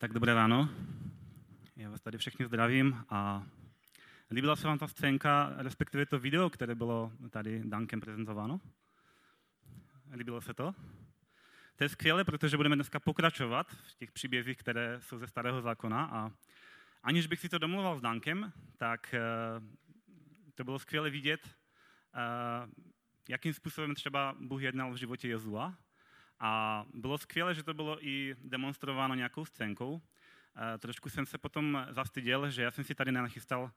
Tak dobré ráno. Já vás tady všechny zdravím a líbila se vám ta scénka, respektive to video, které bylo tady Dankem prezentováno? Líbilo se to? To je skvělé, protože budeme dneska pokračovat v těch příbězích, které jsou ze starého zákona a aniž bych si to domluval s Dankem, tak eh, to bylo skvěle vidět, eh, jakým způsobem třeba Bůh jednal v životě Jezua a bylo skvělé, že to bylo i demonstrováno nějakou scénkou. E, trošku jsem se potom zastyděl, že já jsem si tady nenachystal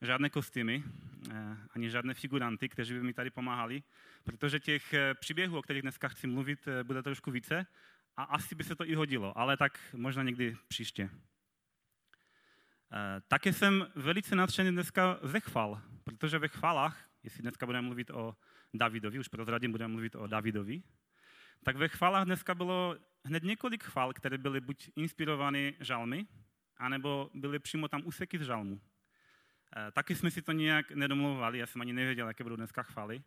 žádné kostýmy, e, ani žádné figuranty, kteří by mi tady pomáhali, protože těch e, příběhů, o kterých dneska chci mluvit, bude trošku více a asi by se to i hodilo, ale tak možná někdy příště. Také jsem velice nadšený dneska ze chval, protože ve chvalách, jestli dneska budeme mluvit o Davidovi, už prozradím, budeme mluvit o Davidovi, tak ve chválách dneska bylo hned několik chvál, které byly buď inspirovány žalmy, anebo byly přímo tam úseky z žalmu. E, taky jsme si to nějak nedomluvali, já jsem ani nevěděl, jaké budou dneska chvály,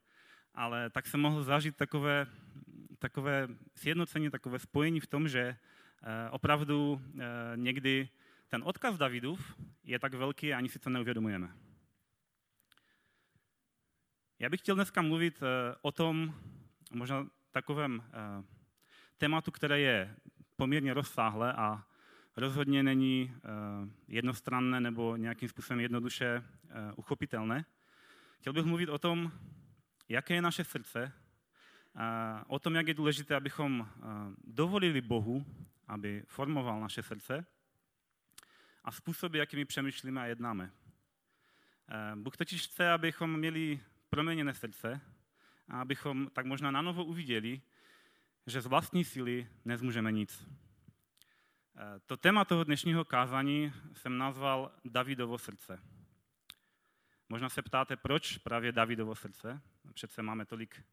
ale tak jsem mohl zažít takové, takové sjednocení, takové spojení v tom, že e, opravdu e, někdy ten odkaz Davidův je tak velký, ani si to neuvědomujeme. Já bych chtěl dneska mluvit o tom, možná takovém eh, tématu, které je poměrně rozsáhlé a rozhodně není eh, jednostranné nebo nějakým způsobem jednoduše eh, uchopitelné. Chtěl bych mluvit o tom, jaké je naše srdce, o tom, jak je důležité, abychom dovolili Bohu, aby formoval naše srdce a způsoby, jakými přemýšlíme a jednáme. Bůh totiž chce, abychom měli proměněné srdce, a abychom tak možná na novo uviděli, že z vlastní síly nezmůžeme nic. E, to téma toho dnešního kázání jsem nazval Davidovo srdce. Možná se ptáte, proč právě Davidovo srdce? Přece máme tolik e,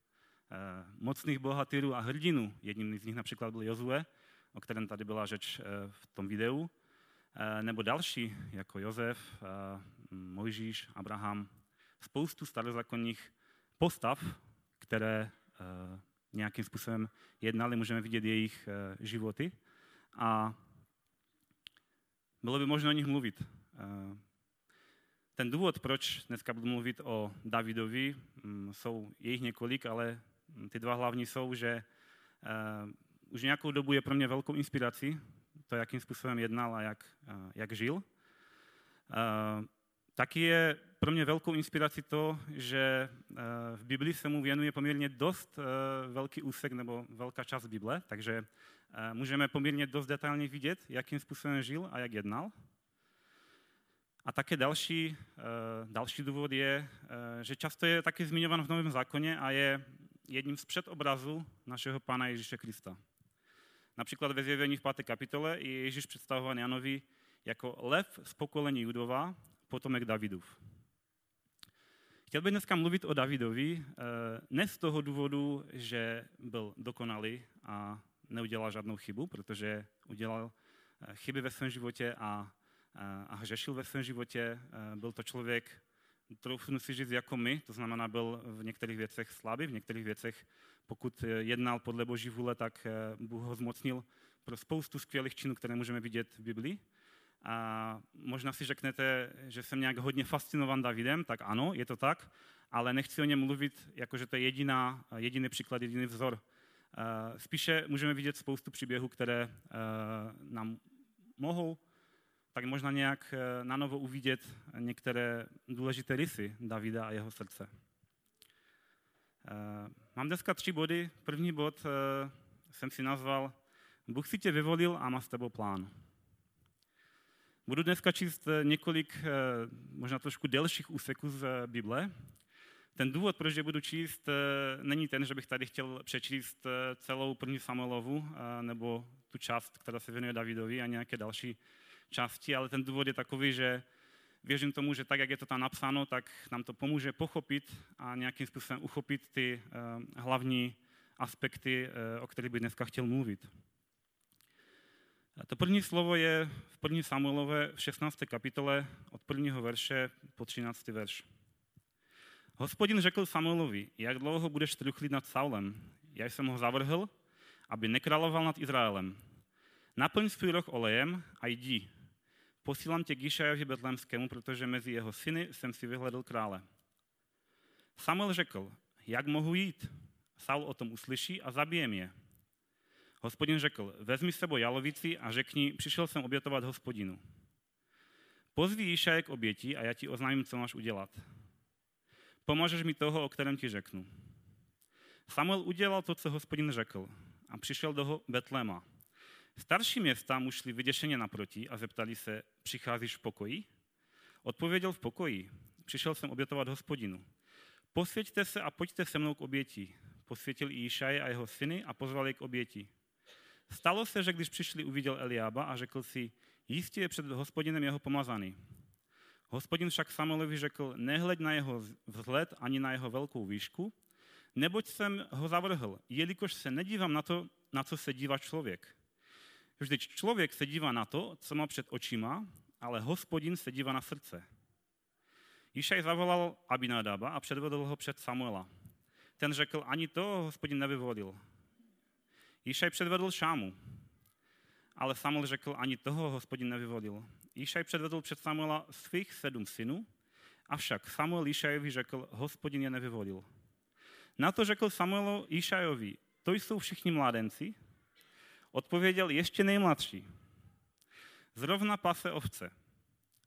mocných bohatyrů a hrdinů. Jedním z nich například byl Jozue, o kterém tady byla řeč e, v tom videu, nebo další, jako Jozef, Mojžíš, Abraham. Spoustu starozákonních postav, které eh, nějakým způsobem jednali, můžeme vidět jejich eh, životy a bylo by možno o nich mluvit. Eh, ten důvod, proč dneska budu mluvit o Davidovi, mm, jsou jejich několik, ale ty dva hlavní jsou, že už nějakou dobu je pro mě velkou inspirací to, jakým způsobem jednal a jak, jak žil. Taky je pro mě velkou inspirací to, že eh, v Biblii se mu věnuje poměrně dost eh, velký úsek nebo velká část Bible, takže eh, můžeme poměrně dost detailně vidět, jakým způsobem žil a jak jednal. A také další, další důvod je, že často je taky zmiňovan v Novém zákoně a je jedním z předobrazů našeho Pána Ježíše Krista. Například ve zjevení v 5. kapitole je Ježíš představován Janovi jako lev z pokolení Judova, potomek Davidův. Chtěl bych dneska mluvit o Davidovi, eh, ne z toho důvodu, že byl dokonalý a neudělal žádnou chybu, protože udělal eh, chyby ve svém životě a, a hřešil ve svém životě. Eh, byl to člověk, troufnu si říct jako my, to znamená, byl v některých věcech slabý, v některých věcech, pokud jednal podle boží vůle, tak Bůh ho zmocnil pro spoustu skvělých činů, které můžeme vidět v Biblii. A možná si řeknete, že jsem nějak hodně fascinovan Davidem, tak ano, je to tak, ale nechci o něm mluvit, jako že to je jediná, jediný příklad, jediný vzor. Spíše můžeme vidět spoustu příběhů, které nám mohou tak možná nějak na novo uvidět některé důležité rysy Davida a jeho srdce. Mám dneska tři body. První bod jsem si nazval Bůh si tě vyvolil a má s tebou plán. Budu dneska číst eh, několik eh, možná trošku delších úseků z eh, Bible. Ten důvod, proč je budu číst, není ten, že bych tady chtěl přečíst celou první Samuelovu nebo tu část, která se věnuje Davidovi a nějaké další části, ale ten důvod je takový, že věřím tomu, že tak, jak je to tam napsáno, tak nám to pomůže pochopit a nějakým způsobem uchopit ty hlavní aspekty, o kterých bych dneska chtěl mluvit. To první slovo je v první Samuelové v 16. kapitole od prvního verše po 13. verš. Hospodin řekl Samuelovi, jak dlouho budeš truchlit nad Saulem? Já jsem ho zavrhl, aby nekráloval nad Izraelem. naplň svůj roh olejem a jdi. Posílám tě k Išajovi Betlémskému, protože mezi jeho syny jsem si vyhledal krále. Samuel řekl, jak mohu jít? Saul o tom uslyší a zabije mě. Hospodin řekl, vezmi s sebou jalovici a řekni, přišel jsem obětovat hospodinu. Pozví Jíšaje k oběti a já ti oznámím, co máš udělat. Pomůžeš mi toho, o kterém ti řeknu. Samuel udělal to, co hospodin řekl a přišel do Betléma. Starší města mu šli vyděšeně naproti a zeptali se, přicházíš v pokoji? Odpověděl v pokoji, přišel jsem obětovat hospodinu. Posvěďte se a pojďte se mnou k oběti. Posvětil Jíšaj a jeho syny a pozval je k oběti. Stalo se, že když přišli, uviděl Eliába a řekl si, jistě je před hospodinem jeho pomazaný. Hospodin však Samuelovi řekl, nehleď na jeho vzhled ani na jeho velkou výšku, neboť jsem ho zavrhl, jelikož se nedívám na to, na co se dívá člověk. Vždyť člověk se dívá na to, co má před očima, ale hospodin se dívá na srdce. Išaj zavolal Abinadaba a předvedl ho před Samuela. Ten řekl, ani to hospodin nevyvolil. Išaj předvedl Šámu, ale Samuel řekl, ani toho hospodin nevyvolil. Išaj předvedl před Samuela svých sedm synů, avšak Samuel Išajovi řekl, hospodin je nevyvolil. Na to řekl Samuel Išajovi, to jsou všichni mládenci. Odpověděl ještě nejmladší. Zrovna pase ovce.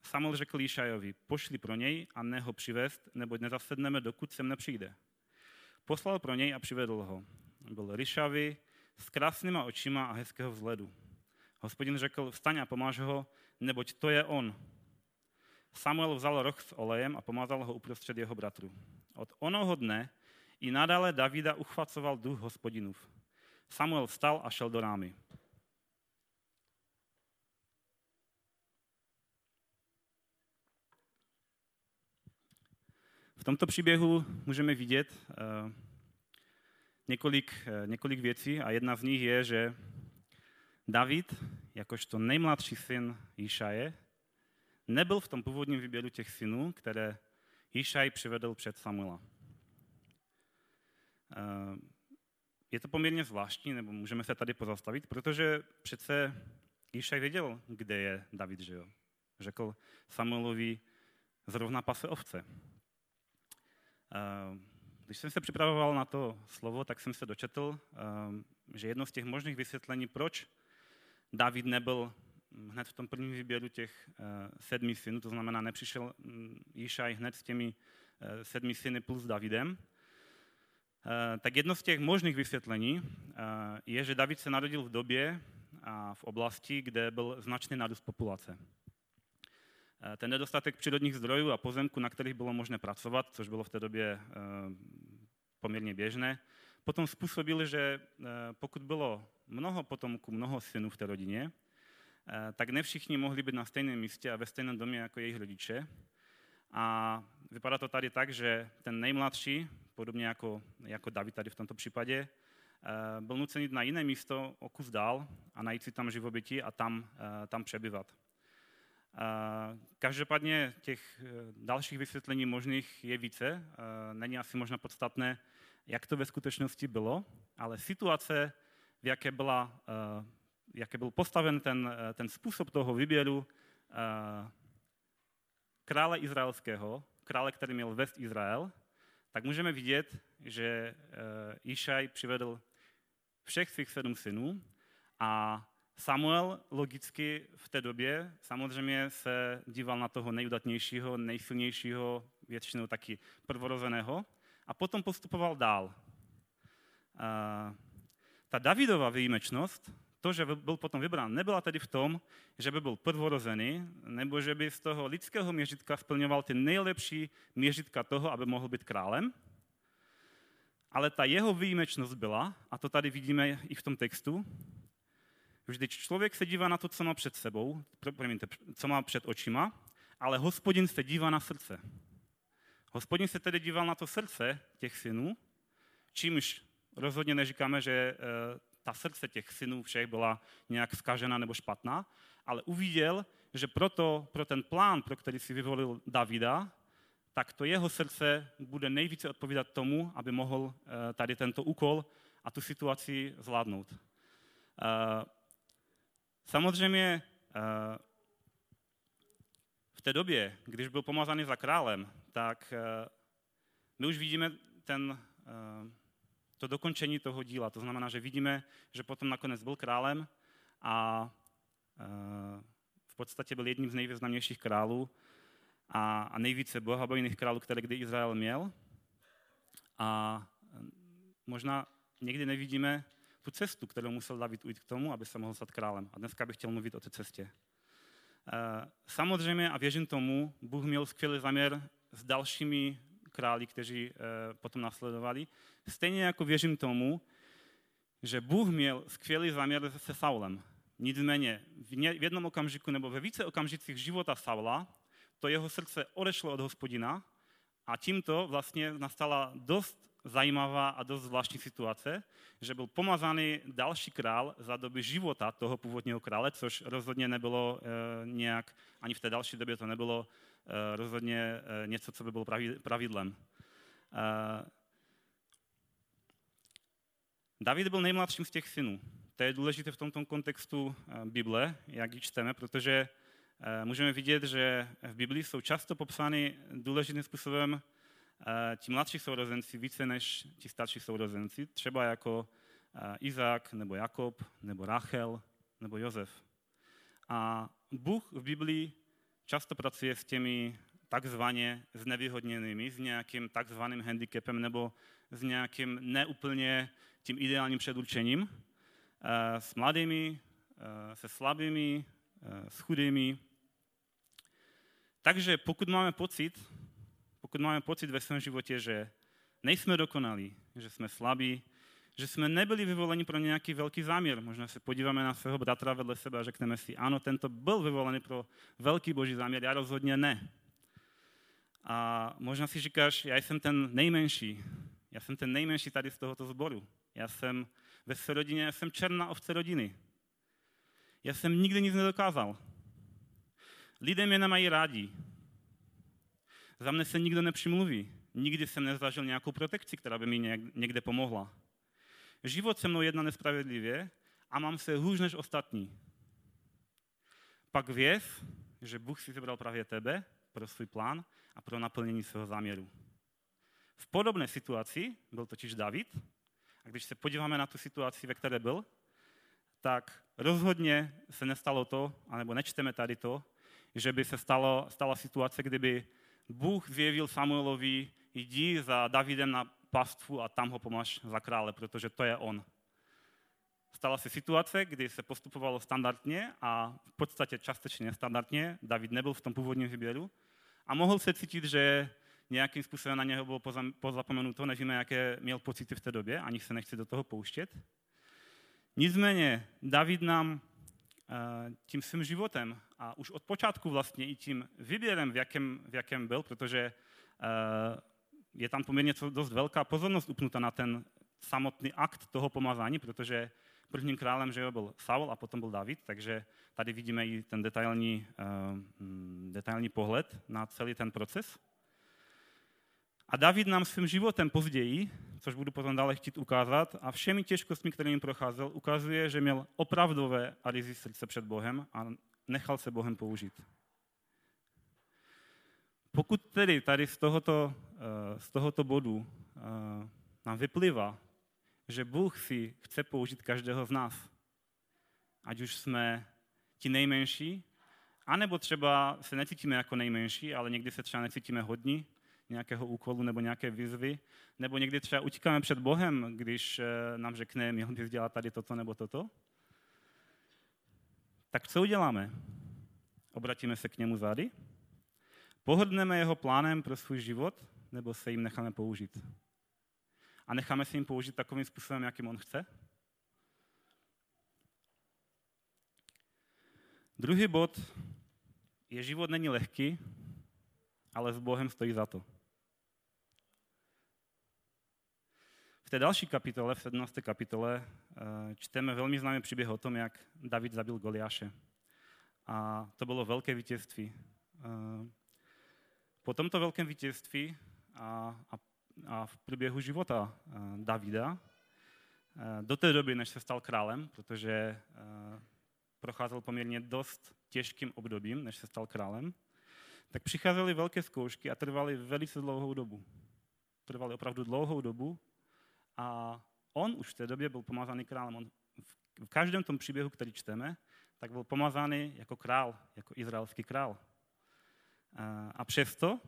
Samuel řekl Išajovi, pošli pro něj a ne ho přivést, neboť nezasedneme, dokud sem nepřijde. Poslal pro něj a přivedl ho. Byl ryšavý, s krásnýma očima a hezkého vzhledu. Hospodin řekl, vstaň a pomáž ho, neboť to je on. Samuel vzal roh s olejem a pomazal ho uprostřed jeho bratru. Od onoho dne i nadále Davida uchvacoval duch hospodinův. Samuel vstal a šel do rámy. V tomto příběhu můžeme vidět uh, několik, uh, několik věcí a jedna z nich je, že David, jakožto nejmladší syn Jíšaje, nebyl v tom původním výběru těch synů, které Jíšaj přivedl před Samuela. Uh, je to poměrně zvláštní, nebo můžeme se tady pozastavit, protože přece Jíšaj věděl, kde je David, že jo? Řekl Samuelovi, zrovna pase ovce. Eh, když jsem se připravoval na to slovo, tak jsem se dočetl, eh, že jedno z těch možných vysvětlení, proč David nebyl hned v tom prvním výběru těch eh, sedmi synů, to znamená, nepřišel mm, Jíšaj hned s těmi sedmi syny plus Davidem, tak jedno z těch možných vysvětlení je, že David se narodil v době a v oblasti, kde byl značný nárůst populace. Eh, ten nedostatek přírodních zdrojů a pozemku, na kterých bylo možné pracovat, což bylo v té době eh, poměrně běžné, potom způsobil, že eh, pokud bylo mnoho potomků, mnoho synů v té rodině, tak ne všichni mohli být na stejném místě a ve stejném domě jako jejich rodiče. A vypadá to tady tak, že ten nejmladší, podobně jako, jako David tady v tomto případě, byl nucen jít na jiné místo o kus dál a najít si tam živobytí a tam, tam přebyvat. Každopádně těch eh, dalších vysvětlení možných je více. Není asi možná podstatné, jak to ve skutečnosti bylo, ale situace, v jaké, byla, eh, jaké byl postaven ten, eh, ten způsob toho výběru krále izraelského, krále, který měl vést Izrael, tak můžeme vidět, že Išaj přivedl všech svých sedm synů a Samuel logicky v té době samozřejmě se díval na toho nejudatnějšího, nejsilnějšího, většinou taky prvorozeného a potom postupoval dál. Ta Davidova výjimečnost, to, že byl potom vybrán, nebyla tedy v tom, že by byl prvorozený, nebo že by z toho lidského měřitka splňoval ty nejlepší měřitka toho, aby mohl být králem, ale ta jeho výjimečnost byla, a to tady vidíme i v tom textu, Vždyť člověk se dívá na to, co má před sebou, promiňte, co má před očima, ale hospodin se dívá na srdce. Hospodin se tedy díval na to srdce těch synů, čímž rozhodně neříkáme, že eh, ta srdce těch synů všech byla nějak zkažená nebo špatná, ale uviděl, že proto, pro ten plán, pro který si vyvolil Davida, tak to jeho srdce bude nejvíce odpovídat tomu, aby mohl eh, tady tento úkol a tu situaci zvládnout. Eh, Samozřejmě v té době, když byl pomazaný za králem, tak my už vidíme ten, to dokončení toho díla. To znamená, že vidíme, že potom nakonec byl králem a v podstatě byl jedním z nejvýznamnějších králů a, a nejvíce bohabojných králů, které kdy Izrael měl. A možná někdy nevidíme tu cestu, kterou musel David ujít k tomu, aby se mohl stát králem. A dneska bych chtěl mluvit o té cestě. Samozřejmě, a věřím tomu, Bůh měl skvělý záměr s dalšími králi, kteří potom nasledovali. Stejně jako věřím tomu, že Bůh měl skvělý záměr se Saulem. Nicméně v jednom okamžiku nebo ve více okamžicích života Saula to jeho srdce odešlo od hospodina a tímto vlastně nastala dost zajímavá a dost zvláštní situace, že byl pomazaný další král za doby života toho původního krále, což rozhodně nebylo e, nějak, ani v té další době to nebylo e, rozhodně e, něco, co by bylo pravidlem. David byl nejmladším z těch synů. To je důležité v tomto kontextu Bible, jak ji čteme, protože můžeme vidět, že v Biblii jsou často popsány důležitým způsobem ti mladší sourozenci více než ti starší sourozenci, třeba jako Izák, nebo Jakob, nebo Rachel, nebo Jozef. A Bůh v Biblii často pracuje s těmi takzvaně znevýhodněnými, s nějakým takzvaným handicapem nebo s nějakým neúplně tím ideálním předurčením, s mladými, se slabými, s chudými. Takže pokud máme pocit, pokud máme pocit ve svém životě, že nejsme dokonalí, že jsme slabí, že jsme nebyli vyvoleni pro nějaký velký záměr. Možná se podíváme na svého bratra vedle sebe a řekneme si, ano, tento byl vyvolený pro velký boží záměr, já rozhodně ne. A možná si říkáš, já jsem ten nejmenší, já jsem ten nejmenší tady z tohoto sboru. Já jsem ve své rodině, já jsem černá ovce rodiny. Já jsem nikdy nic nedokázal. Lidé mě nemají rádi. Za mne se nikdo nepřimluví. Nikdy jsem nezažil nějakou protekci, která by mi někde pomohla. Život se mnou jedná nespravedlivě a mám se hůř než ostatní. Pak věz, že Bůh si vybral právě tebe pro svůj plán a pro naplnění svého záměru. V podobné situaci byl totiž David, a když se podíváme na tu situaci, ve které byl, tak rozhodně se nestalo to, anebo nečteme tady to, že by se stalo, stala situace, kdyby Bůh zjevil Samuelovi, jdi za Davidem na pastvu a tam ho pomáš za krále, protože to je on. Stala se situace, kdy se postupovalo standardně a v podstatě částečně nestandardně. David nebyl v tom původním výběru a mohl se cítit, že nějakým způsobem na něho bylo pozapomenuto, nevíme, jaké měl pocity v té době, ani se nechci do toho pouštět. Nicméně David nám Eh, tím svým životem a už od počátku vlastně i tím výběrem, v jakém, v jakém byl, protože eh, je tam poměrně dost velká pozornost upnuta na ten samotný akt toho pomazání, protože prvním králem že byl Saul a potom byl David, takže tady vidíme i ten detailní, eh, mm, detailní pohled na celý ten proces. A David nám svým životem později což budu potom dále chtít ukázat, a všemi těžkostmi, kterými procházel, ukazuje, že měl opravdové a srdce před Bohem a nechal se Bohem použít. Pokud tedy tady z tohoto, eh, z tohoto bodu eh, nám vyplývá, že Bůh si chce použít každého z nás, ať už jsme ti nejmenší, anebo třeba se necítíme jako nejmenší, ale někdy se třeba necítíme hodní, nějakého úkolu nebo nějaké výzvy, nebo někdy třeba utíkáme před Bohem, když eh, nám řekne, měl bys dělat tady toto nebo toto. Tak co uděláme? Obratíme se k němu zády? Pohodneme jeho plánem pro svůj život, nebo se jim necháme použít? A necháme se jim použít takovým způsobem, jakým on chce? Druhý bod je, život není lehký, ale s Bohem stojí za to. té další kapitole, v 17. kapitole, čteme velmi známý příběh o tom, jak David zabil Goliáše. A to bylo velké vítězství. Eh, po tomto velkém vítězství a, a, a v průběhu života eh, Davida, do té doby, než se stal králem, protože procházel poměrně dost těžkým obdobím, než se stal králem, tak přicházely velké zkoušky a trvaly velice dlouhou dobu. Trvaly opravdu dlouhou dobu a on už v té době byl pomazaný králem. On v každém tom příběhu, který čteme, tak byl pomazaný jako král, jako izraelský král. A přesto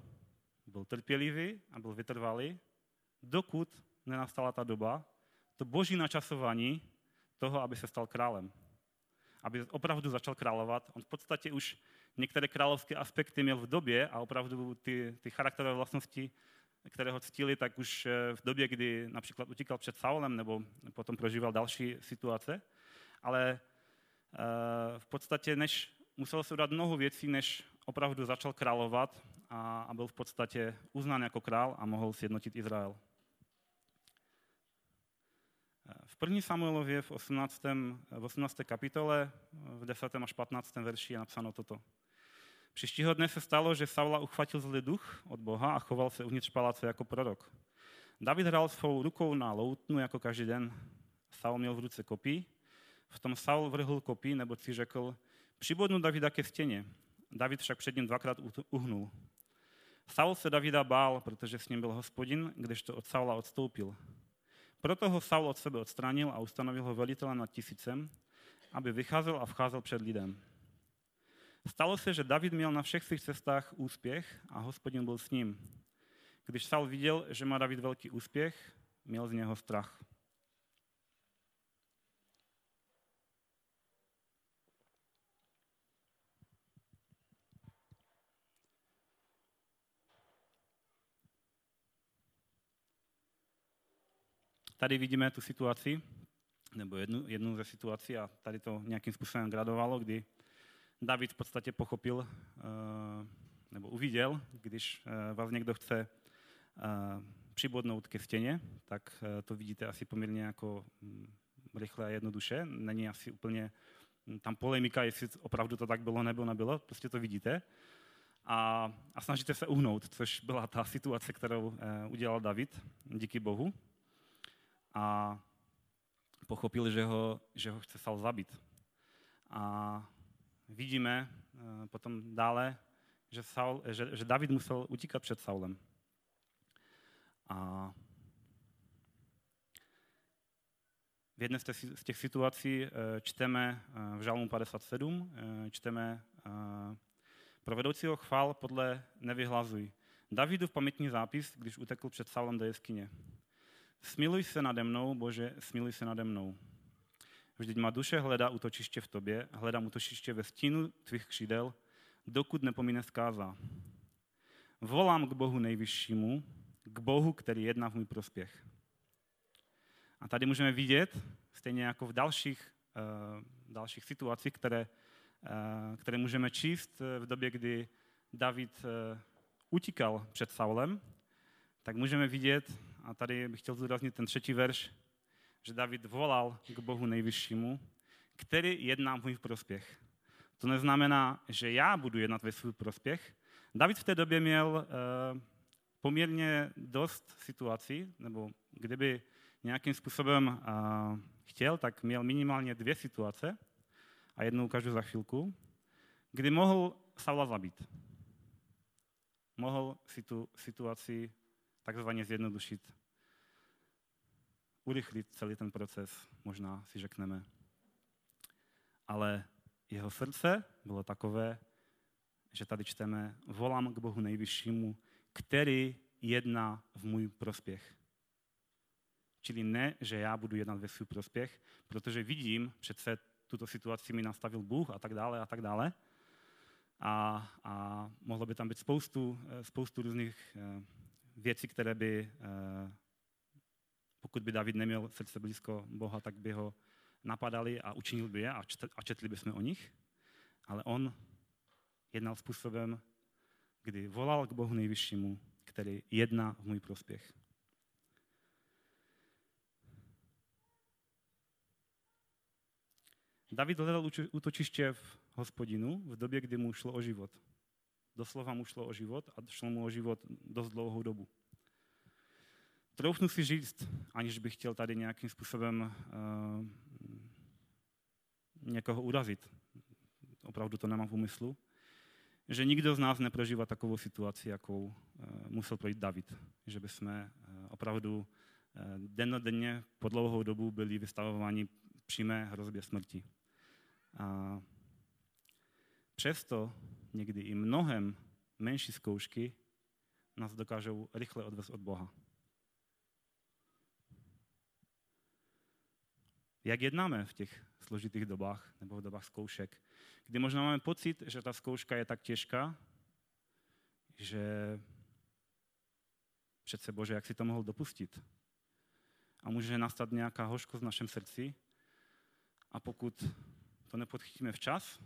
byl trpělivý a byl vytrvalý, dokud nenastala ta doba, to boží načasování toho, aby se stal králem. Aby opravdu začal královat. On v podstatě už některé královské aspekty měl v době a opravdu ty, ty charakterové vlastnosti, které ho ctili, tak už eh, v době, kdy například utíkal před Saulem nebo potom prožíval další situace. Ale eh, v podstatě, než muselo se udělat mnoho věcí, než opravdu začal královat a, a byl v podstatě uznán jako král a mohl sjednotit Izrael. V první Samuelově v 18. v 18. kapitole v 10. až 15. verši je napsáno toto. Příštího dne se stalo, že Saula uchvatil zlý duch od Boha a choval se uvnitř paláce jako prorok. David hrál svou rukou na loutnu jako každý den. Saul měl v ruce kopí. V tom Saul vrhl kopí, nebo si řekl, přibodnu Davida ke stěně. David však před ním dvakrát uhnul. Saul se Davida bál, protože s ním byl hospodin, kdežto od Saula odstoupil. Proto ho Saul od sebe odstranil a ustanovil ho velitelem nad tisícem, aby vycházel a vcházel před lidem. Stalo se, že David měl na všech svých cestách úspěch a hospodin byl s ním. Když Saul viděl, že má David velký úspěch, měl z něho strach. Tady vidíme tu situaci, nebo jednu, jednu ze situací a tady to nějakým způsobem gradovalo, kdy David v podstatě pochopil eh, nebo uviděl, když eh, vás někdo chce eh, přibodnout ke stěně, tak to vidíte asi poměrně jako mm, rychle a jednoduše. Není asi úplně mm, tam polemika, jestli opravdu to tak bylo nebo nebylo, prostě to vidíte. A, a snažíte se uhnout, což byla ta situace, kterou udělal David, díky Bohu a pochopil, že ho, že ho chce Saul zabít. A vidíme eh, potom dále, že, Saul, že, že David musel utíkat před Saulem. A v jedné z těch situací eh, čteme eh, v Žalmu 57, čteme pro vedoucího chvál podle nevyhlazuj. Davidův pamětní zápis, když utekl před Saulem do jeskyně. Smiluj se nade mnou, Bože, smiluj se nade mnou. Vždyť má duše hledá útočiště v tobě, hledám útočiště ve stínu tvých křídel, dokud nepomíne zkáza. Volám k Bohu nejvyššímu, k Bohu, který jedná v můj prospěch. A tady můžeme vidět, stejně jako v dalších, uh, dalších situacích, které, uh, které můžeme číst v době, kdy David uh, utíkal před Saulem, tak můžeme vidět, a tady bych chtěl zdůraznit ten třetí verš, že David volal k Bohu nejvyššímu, který jedná v můj prospěch. To neznamená, že já budu jednat ve svůj prospěch. David v té době měl uh, poměrně dost situací, nebo kdyby nějakým způsobem uh, chtěl, tak měl minimálně dvě situace, a jednu ukážu za chvilku, kdy mohl Saula zabít. Mohl si tu situaci takzvaně zjednodušit, urychlit celý ten proces, možná si řekneme. Ale jeho srdce bylo takové, že tady čteme, volám k Bohu nejvyššímu, který jedná v můj prospěch. Čili ne, že já budu jednat ve svůj prospěch, protože vidím, přece tuto situaci mi nastavil Bůh a tak dále a tak dále. A, a mohlo by tam být spoustu, spoustu různých eh, věci, které by, eh, pokud by David neměl srdce blízko Boha, tak by ho napadali a učinil by je a četli bychom o nich. Ale on jednal způsobem, kdy volal k Bohu nejvyššímu, který jedná v můj prospěch. David hledal útočiště v hospodinu v době, kdy mu šlo o život. Doslova mu šlo o život a šlo mu o život dost dlouhou dobu. Troufnu si říct, aniž bych chtěl tady nějakým způsobem uh, někoho urazit, opravdu to nemám v úmyslu, že nikdo z nás neprožívá takovou situaci, jakou musel projít David. Že bychom opravdu dennodenně po dlouhou dobu byli vystavováni přímé hrozbě smrti. A přesto někdy i mnohem menší zkoušky nás dokážou rychle odvést od Boha. Jak jednáme v těch složitých dobách nebo v dobách zkoušek, kdy možná máme pocit, že ta zkouška je tak těžká, že přece Bože, jak si to mohl dopustit? A může nastat nějaká hořkost v našem srdci a pokud to nepodchytíme včas,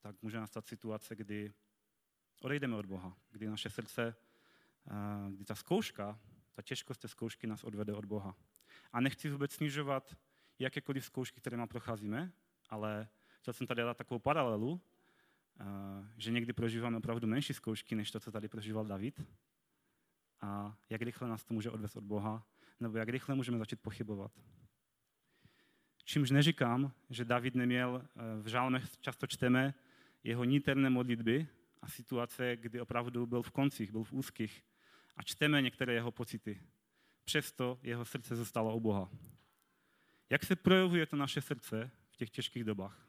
tak může nastat situace, kdy odejdeme od Boha, kdy naše srdce, kdy ta zkouška, ta těžkost té zkoušky nás odvede od Boha. A nechci vůbec snižovat jakékoliv zkoušky, které procházíme, ale chtěl jsem tady dát takovou paralelu, že někdy prožíváme opravdu menší zkoušky, než to, co tady prožíval David. A jak rychle nás to může odvést od Boha, nebo jak rychle můžeme začít pochybovat. Čímž neříkám, že David neměl, eh, v žálmech často čteme jeho níterné modlitby a situace, kdy opravdu byl v koncích, byl v úzkých a čteme některé jeho pocity. Přesto jeho srdce zůstalo u Boha. Jak se projevuje to naše srdce v těch těžkých dobách?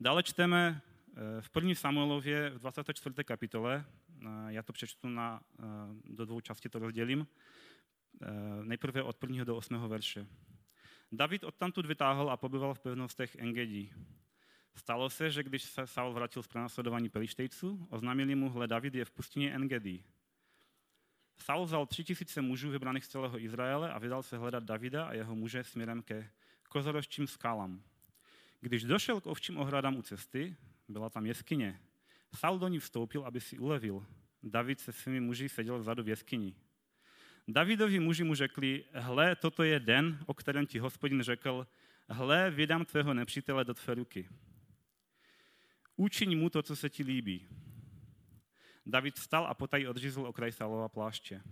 Dále čteme eh, v první Samuelově v 24. kapitole, eh, já to přečtu na, do dvou částí, to rozdělím, Eh, nejprve od prvního do osmého verše. David odtamtud vytáhl a pobyval v pevnostech Engedí. Stalo se, že když se Saul vrátil z pronásledování pelištejců, oznámili mu, hle, David je v pustině Engedí. Saul vzal tři tisíce mužů vybraných z celého Izraele a vydal se hledat Davida a jeho muže směrem ke kozoroščím skálám. Když došel k ovčím ohradám u cesty, byla tam jeskyně. Saul do ní vstoupil, aby si ulevil. David se svými muži seděl vzadu v jeskyni. Davidovi muži mu řekli, hle, toto je den, o kterém ti hospodin řekl, hle, vydám tvého nepřítele do tvé ruky. Učiň mu to, co se ti líbí. David vstal a potaj odřízl okraj Salova pláště.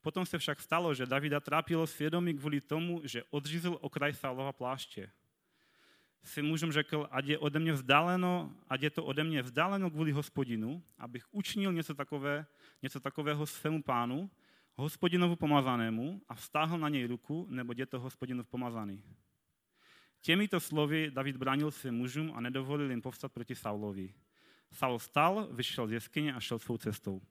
Potom se však stalo, že Davida trápilo svědomí kvůli tomu, že odřízl okraj Salova pláště. Si mužům řekl, ať je ode mě vzdáleno, ať je to ode mě vzdáleno kvůli hospodinu, abych učinil něco, takové, něco takového svému pánu, hospodinovu pomazanému a vztáhl na něj ruku, nebo je to hospodinov pomazaný. Těmito slovy David bránil svým mužům a nedovolil jim povstat proti Saulovi. Saul stal, vyšel z jeskyně a šel svou cestou.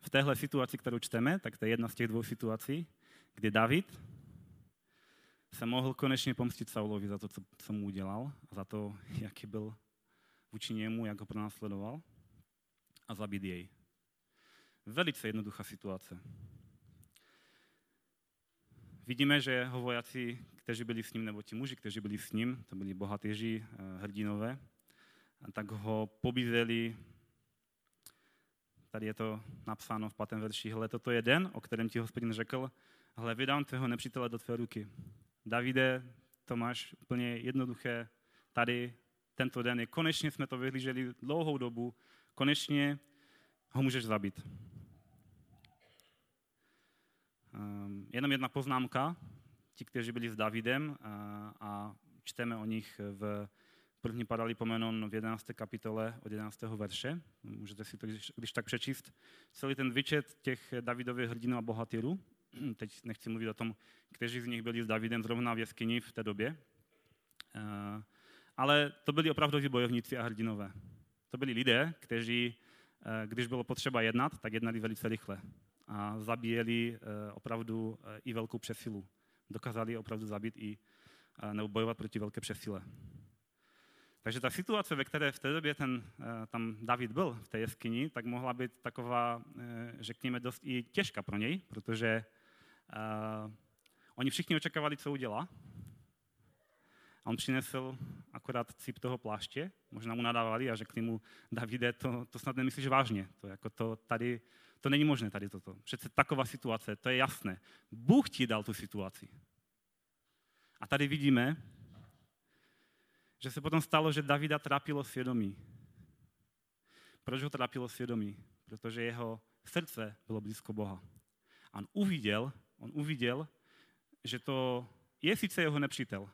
V téhle situaci, kterou čteme, tak to je jedna z těch dvou situací, kdy David se mohl konečně pomstit Saulovi za to, co, co mu udělal, a za to, jaký byl vůči němu, jak ho pronásledoval a zabít jej. Velice jednoduchá situace. Vidíme, že jeho vojáci, kteří byli s ním, nebo ti muži, kteří byli s ním, to byli bohatéři, eh, hrdinové, tak ho pobízeli, tady je to napsáno v pátém verši, hle, toto je den, o kterém ti hospodin řekl, hle, vydám tvého nepřítele do tvé ruky. Davide, to máš úplně jednoduché tady, tento den je, konečně jsme to vyhlíželi dlouhou dobu, konečně ho můžeš zabít. Um, jenom jedna poznámka, ti, kteří byli s Davidem a, a čteme o nich v první padali pomenon v 11. kapitole od 11. verše. Můžete si to když, když tak přečíst. Celý ten výčet těch Davidových hrdinů a bohatýrů. teď nechci mluvit o tom, kteří z nich byli s Davidem zrovna v jeskyni v té době, eh, ale to byli opravdoví bojovníci a hrdinové. To byli lidé, kteří, eh, když bylo potřeba jednat, tak jednali velice rychle a zabíjeli eh, opravdu i velkou přesilu. Dokázali opravdu zabít i nebo bojovat proti velké přesile. Takže ta situace, ve které v té době ten, tam David byl v té jeskyni, tak mohla být taková, řekněme, dost i těžká pro něj, protože Uh, oni všichni očekávali, co udělá. A on přinesl akorát cip toho pláště, možná mu nadávali a řekli mu, Davide, to, to snad nemyslíš vážně, to, jako to, tady, to není možné tady toto. Přece taková situace, to je jasné. Bůh ti dal tu situaci. A tady vidíme, že se potom stalo, že Davida trápilo svědomí. Proč ho trápilo svědomí? Protože jeho srdce bylo blízko Boha. A on uviděl, on uviděl, že to je sice jeho nepřítel,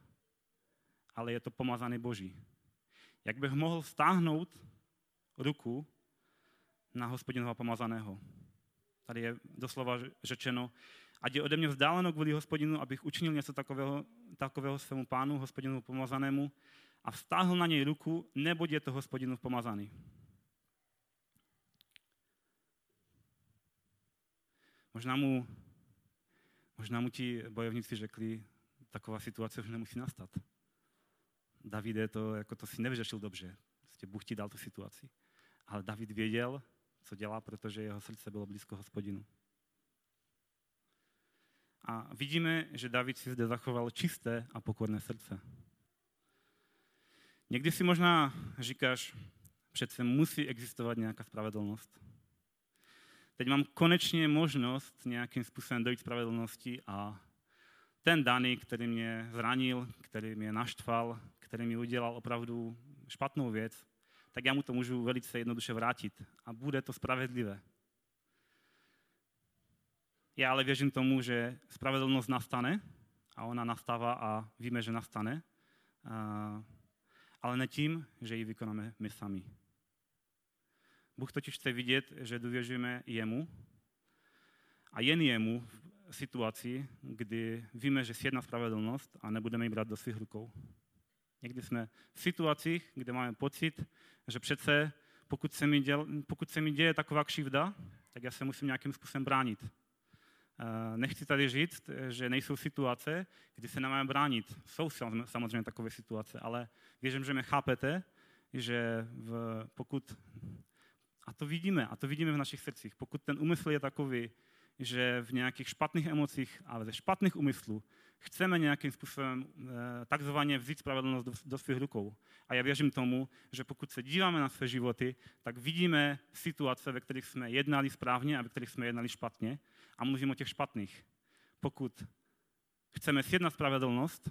ale je to pomazaný Boží. Jak bych mohl stáhnout ruku na hospodinova pomazaného? Tady je doslova řečeno, ať je ode mě vzdáleno kvůli hospodinu, abych učinil něco takového, takového svému pánu, hospodinu pomazanému, a vztáhl na něj ruku, neboť je to hospodinu pomazaný. Možná mu, možná mu ti bojovníci řekli, taková situace už nemusí nastat. Davide to, jako to si nevyřešil dobře. Prostě Bůh ti dal tu situaci. Ale David věděl, co dělá, protože jeho srdce bylo blízko hospodinu. A vidíme, že David si zde zachoval čisté a pokorné srdce. Někdy si možná říkáš, přece musí existovat nějaká spravedlnost. Teď mám konečně možnost nějakým způsobem dojít spravedlnosti a ten daný, který mě zranil, který mě naštval, který mi udělal opravdu špatnou věc, tak já mu to můžu velice jednoduše vrátit a bude to spravedlivé. Já ale věřím tomu, že spravedlnost nastane a ona nastává a víme, že nastane, ale ne tím, že ji vykonáme my sami. Bůh totiž chce vidět, že důvěřujeme jemu a jen jemu v situaci, kdy víme, že sjedná spravedlnost a nebudeme ji brát do svých rukou. Někdy jsme v situacích, kde máme pocit, že přece pokud se mi, děl, pokud se mi děje taková křivda, tak já se musím nějakým způsobem bránit. Eh, nechci tady říct, že nejsou situace, kdy se nemáme bránit. Jsou samozřejmě takové situace, ale věřím, že mě chápete, že v, pokud, a to vidíme, a to vidíme v našich srdcích, pokud ten úmysl je takový, že v nějakých špatných emocích a ze špatných úmyslů chceme nějakým způsobem eh, takzvaně vzít spravedlnost do, do svých rukou. A já věřím tomu, že pokud se díváme na své životy, tak vidíme situace, ve kterých jsme jednali správně a ve kterých jsme jednali špatně. A mluvím o těch špatných. Pokud chceme sjednat spravedlnost,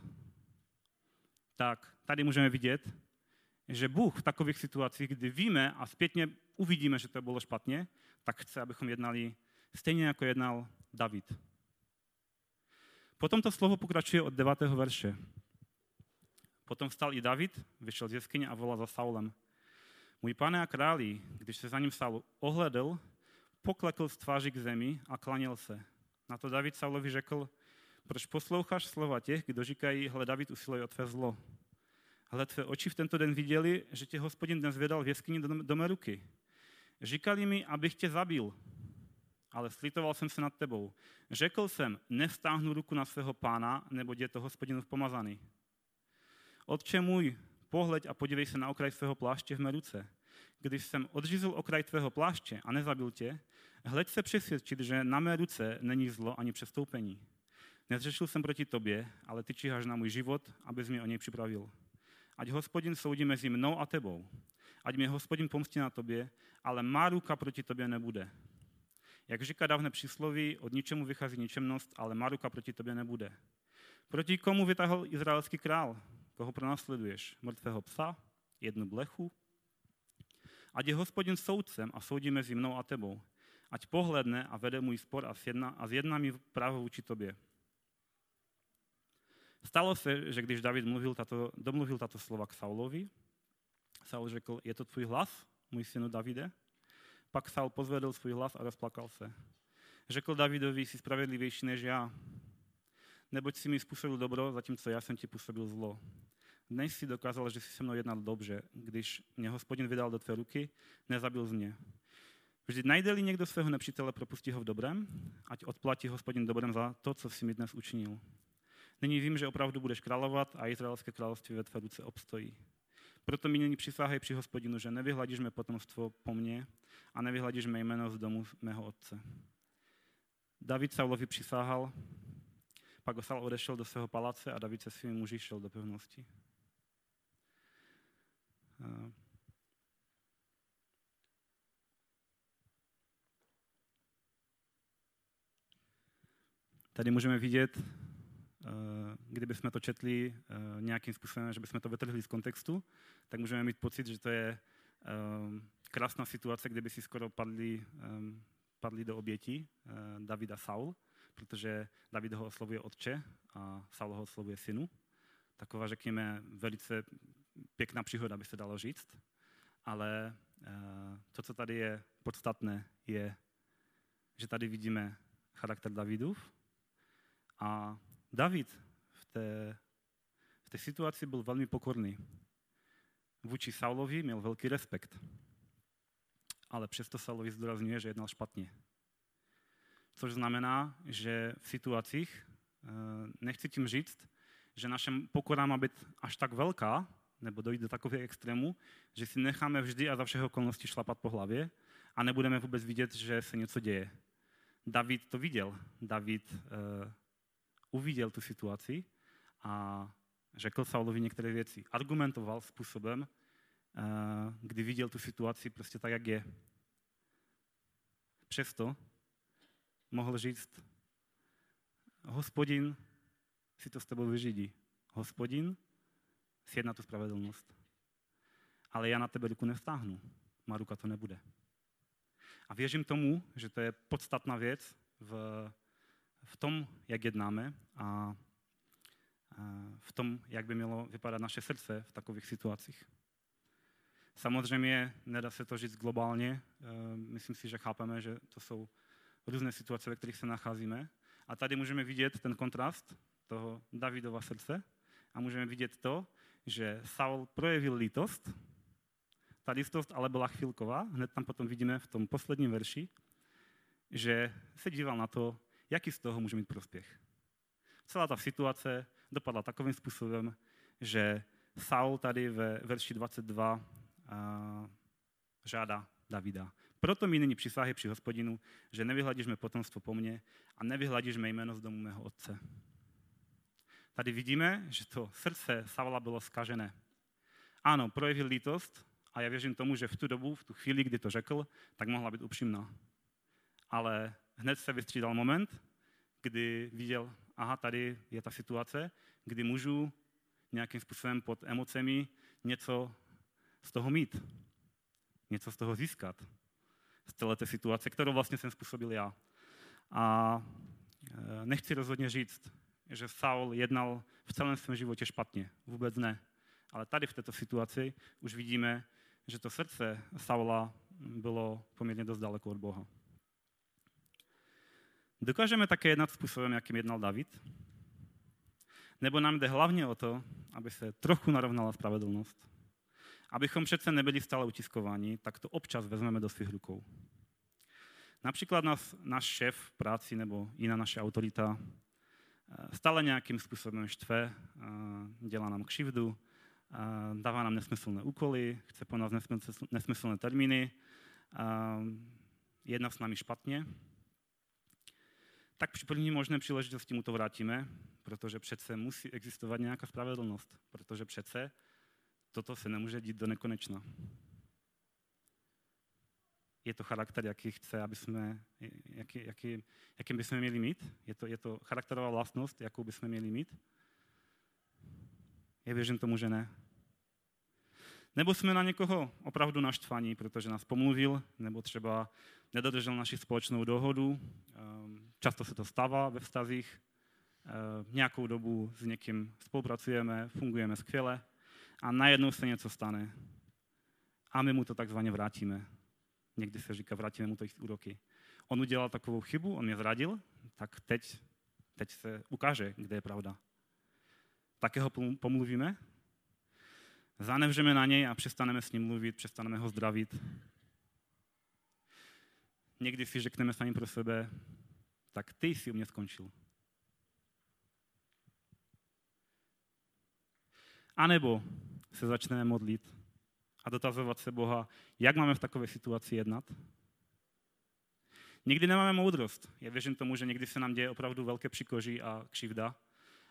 tak tady můžeme vidět, že Bůh v takových situacích, kdy víme a zpětně uvidíme, že to bylo špatně, tak chce, abychom jednali stejně jako jednal David. Potom to slovo pokračuje od 9. verše. Potom vstal i David, vyšel z jeskyně a volal za Saulem. Můj pane a králi, když se za ním Saul ohledl, poklekl z tváří k zemi a klaněl se. Na to David Saulovi řekl, proč posloucháš slova těch, kdo říkají, hle David usiluje o tvé zlo. Hle, tvé oči v tento den viděli, že tě hospodin dnes vydal v jeskyni do, do mé ruky. Říkali mi, abych tě zabil, ale slitoval jsem se nad tebou. Řekl jsem, nevstáhnu ruku na svého pána, nebo je to hospodinův pomazaný. Otče můj, pohleď a podívej se na okraj svého pláště v mé ruce. Když jsem odřízl okraj tvého pláště a nezabil tě, hleď se přesvědčit, že na mé ruce není zlo ani přestoupení. Nezřešil jsem proti tobě, ale ty číháš na můj život, abys mě o něj připravil. Ať hospodin soudí mezi mnou a tebou. Ať mě hospodin pomstí na tobě, ale má ruka proti tobě nebude. Jak říká dávné přísloví, od ničemu vychází ničemnost, ale má ruka proti tobě nebude. Proti komu vytáhl izraelský král? Koho pronásleduješ? Mrtvého psa? Jednu blechu? Ať je hospodin soudcem a soudí mezi mnou a tebou. Ať pohledne a vede můj spor a zjedná, a zjedná mi právo vůči tobě. Stalo se, že když David mluvil tato, domluvil tato slova k Saulovi, Saul řekl, je to tvůj hlas, můj synu Davide? Pak Saul pozvedl svůj hlas a rozplakal se. Řekl Davidovi, jsi spravedlivější než já, neboť si mi způsobil dobro, zatímco já jsem ti působil zlo. Dnes si dokázal, že jsi se mnou jednal dobře, když mě hospodin vydal do tvé ruky, nezabil z mě. Vždyť najde-li někdo svého nepřítele, propustí ho v dobrém, ať odplatí hospodin dobrem za to, co si mi dnes učinil. Nyní vím, že opravdu budeš královat a izraelské království ve tvé ruce obstojí. Proto mi nyní přisáhej při hospodinu, že nevyhladíš mé potomstvo po mně a nevyhladíš mé jméno z domu mého otce. David Saulovi přisáhal, pak Saul odešel do svého paláce a David se svými muži šel do pevnosti. Tady můžeme vidět, eh, kdybychom to četli eh, nějakým způsobem, že bychom to vytrhli z kontextu, tak můžeme mít pocit, že to je eh, krásná situace, kde by si skoro padli padli do oběti eh, Davida Saul, protože David ho oslovuje otče a Saul ho oslovuje synu. Taková, řekněme, velice pěkná příhoda, by se dalo říct. Ale to, co tady je podstatné, je, že tady vidíme charakter Davidův. A David té, v té situaci byl velmi pokorný. Vůči Saulovi měl velký respekt. Ale přesto Saulovi zdůrazňuje, že jednal špatně. Což znamená, že v situacích, eh, nechci tím říct, že naše pokora má být až tak velká, nebo dojít do takového extrému, že si necháme vždy a za všeho okolností šlapat po hlavě a nebudeme vůbec vidět, že se něco děje. David to viděl. David uh, uviděl tu situaci a řekl Saulovi některé věci. Argumentoval způsobem, uh, kdy viděl tu situaci prostě tak, jak je. Přesto mohl říct, hospodin si to s tebou vyřídí. Hospodin sjedná tu spravedlnost. Ale já na tebe ruku nevstáhnu. Má ruka to nebude. A věřím tomu, že to je podstatná věc v, v tom, jak jednáme a, v tom, jak by mělo vypadat naše srdce v takových situacích. Samozřejmě nedá se to říct globálně. E, myslím si, že chápeme, že to jsou různé situace, ve kterých se nacházíme. A tady můžeme vidět ten kontrast toho Davidova srdce a můžeme vidět to, že Saul projevil lítost, ta lítost ale byla chvilková, hned tam potom vidíme v tom posledním verši, že se díval na to, jaký z toho může mít prospěch. Celá ta situace dopadla takovým způsobem, že Saul tady ve verši 22 uh, žádá Davida. Proto mi nyní přísahy při hospodinu, že nevyhladíš mé potomstvo po mně a nevyhladíš mé jméno z domu mého otce. Tady vidíme, že to srdce Saula bylo skažené. Ano, projevil lítost a já věřím tomu, že v tu dobu, v tu chvíli, kdy to řekl, tak mohla být upřímná. Ale hned se vystřídal moment, kdy viděl, aha, tady je ta situace, kdy můžu nějakým způsobem pod emocemi něco z toho mít. Něco z toho získat. Z celé té situace, kterou vlastně jsem způsobil já. A e, nechci rozhodně říct, že Saul jednal v celém svém životě špatně. Vůbec ne. Ale tady v této situaci už vidíme, že to srdce Saula bylo poměrně dost daleko od Boha. Dokážeme také jednat způsobem, jakým jednal David? Nebo nám jde hlavně o to, aby se trochu narovnala spravedlnost? Abychom přece nebyli stále utiskováni, tak to občas vezmeme do svých rukou. Například nás, náš šéf v práci nebo jiná naše autorita Eh, stále nějakým způsobem štve, eh, dělá nám křivdu, eh, dává nám nesmyslné úkoly, chce po nás nesmyslné termíny, jedná s námi špatně, tak při první možné příležitosti mu to vrátíme, protože přece musí existovat nějaká spravedlnost, protože přece toto se nemůže dít do nekonečna je to charakter, jaký chce, aby jsme, jaký, jaký, jakým bychom měli mít? Je to, je to charakterová vlastnost, jakou bychom měli mít? Já věřím tomu, že ne. Nebo jsme na někoho opravdu naštvaní, protože nás pomluvil, nebo třeba nedodržel naši společnou dohodu. Ehm, často se to stává ve vztazích. Ehm, nějakou dobu s někým spolupracujeme, fungujeme skvěle a najednou se něco stane. A my mu to takzvaně vrátíme někdy se říká, vrátíme mu to jejich úroky. On udělal takovou chybu, on mě zradil, tak teď, teď se ukáže, kde je pravda. Také ho pomluvíme, zanevřeme na něj a přestaneme s ním mluvit, přestaneme ho zdravit. Někdy si řekneme sami pro sebe, tak ty jsi u mě skončil. A nebo se začneme modlit a dotazovat se Boha, jak máme v takové situaci jednat. Nikdy nemáme moudrost. Já věřím tomu, že někdy se nám děje opravdu velké přikoží a křivda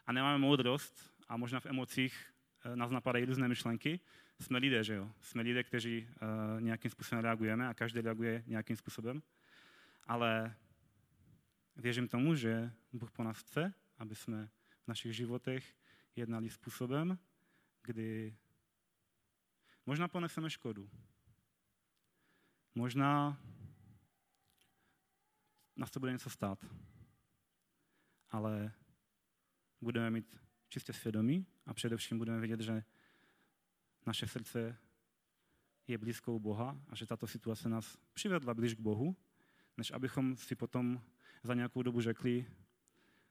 a nemáme moudrost a možná v emocích eh, nás napadají různé myšlenky. Jsme lidé, že jo? Jsme lidé, kteří uh, nějakým způsobem reagujeme a každý reaguje nějakým způsobem. Ale věřím tomu, že Bůh po nás chce, aby jsme v našich životech jednali způsobem, kdy Možná poneseme škodu. Možná nás to bude něco stát. Ale budeme mít čistě svědomí a především budeme vědět, že naše srdce je blízko u Boha a že tato situace nás přivedla blíž k Bohu, než abychom si potom za nějakou dobu řekli,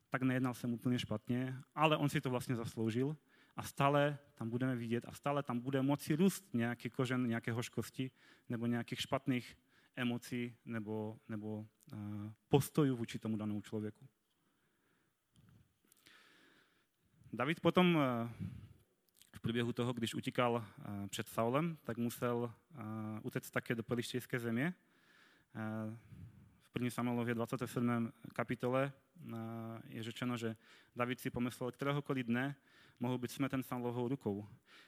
tak nejednal jsem úplně špatně, ale on si to vlastně zasloužil a stále tam budeme vidět a stále tam bude moci růst nějaký kořen nějaké hořkosti nebo nějakých špatných emocí nebo, nebo uh, postojů vůči tomu danému člověku. David potom uh, v průběhu toho, když utíkal uh, před Saulem, tak musel utéct také do pelištějské země. 1. Samuelově 27. kapitole je řečeno, že David si pomyslel, kteréhokoliv dne mohl být smeten Saulovou rukou.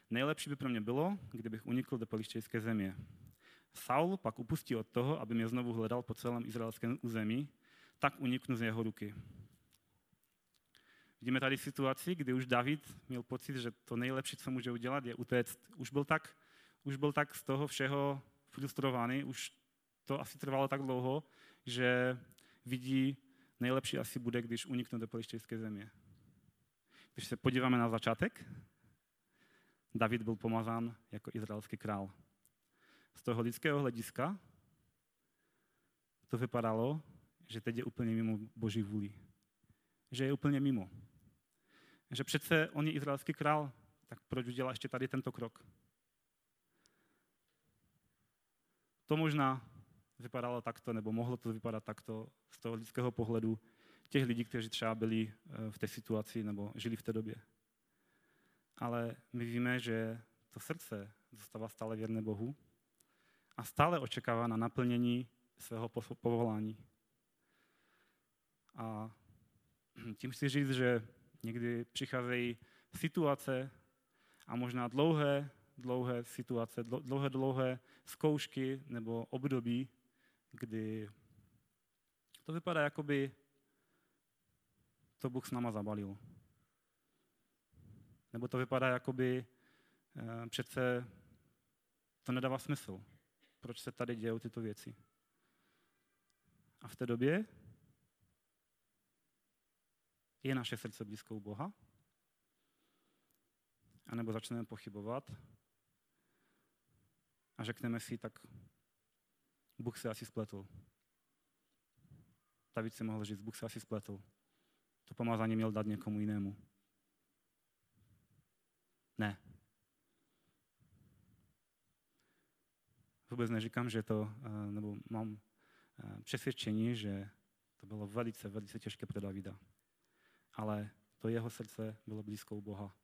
Nejlepší by pro mě bylo, kdybych unikl do pelištějské země. Saul pak upustí od toho, aby mě znovu hledal po celém izraelském území, tak uniknu z jeho ruky. Vidíme tady situaci, kdy už David měl pocit, že to nejlepší, co může udělat, je utéct. Už byl tak, už byl tak z toho všeho frustrovaný, už to asi trvalo tak dlouho, že vidí, nejlepší asi bude, když unikne do pelištějské země. Když se podíváme na začátek, David byl pomazán jako izraelský král. Z toho lidského hlediska to vypadalo, že teď je úplně mimo boží vůli. Že je úplně mimo. Že přece on je izraelský král, tak proč udělá ještě tady tento krok? To možná vypadalo takto, nebo mohlo to vypadat takto z toho lidského pohledu těch lidí, kteří třeba byli eh, v té situaci nebo žili v té době. Ale my víme, že to srdce zůstává stále věrné Bohu a stále očekává na naplnění svého povolání. A tím chci říct, že někdy přicházejí situace a možná dlouhé, dlouhé situace, dlouhé, dlouhé zkoušky nebo období, kdy to vypadá, jako by to Bůh s náma zabalil. Nebo to vypadá, jako by eh, přece to nedává smysl. Proč se tady dějou tyto věci? A v té době je naše srdce blízko u Boha? A nebo začneme pochybovat a řekneme si, tak Bůh se asi spletl. David si mohl říct, Bůh se asi spletl. To pomazání měl dát někomu jinému. Ne. Vůbec neříkám, že to, eh, nebo mám eh, přesvědčení, že to bylo velice, velice těžké pro Davida. Ale to jeho srdce bylo blízko u Boha.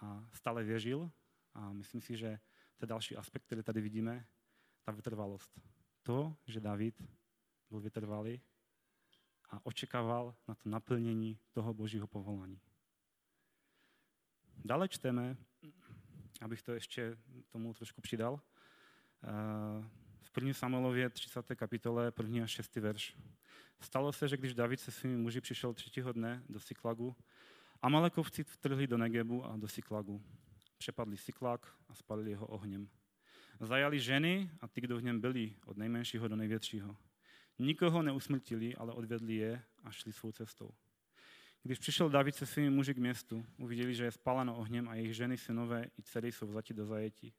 A stále věřil a myslím si, že ten další aspekt, který tady vidíme, ta vytrvalost to, že David byl vytrvalý a očekával na to naplnění toho božího povolání. Dále čteme, abych to ještě tomu trošku přidal, eh, v 1. Samuelově 30. kapitole 1. a 6. verš. Stalo se, že když David se svými muži přišel třetího dne do Siklagu, Amalekovci vtrhli do Negebu a do Siklagu. Přepadli Siklak a spalili ho ohněm. Zajali ženy a ty, kdo v něm byli, od nejmenšího do největšího. Nikoho neusmrtili, ale odvedli je a šli svou cestou. Když přišel David se svými muži k městu, uviděli, že je spáleno ohněm a jejich ženy, synové i dcery jsou vzati do zajetí.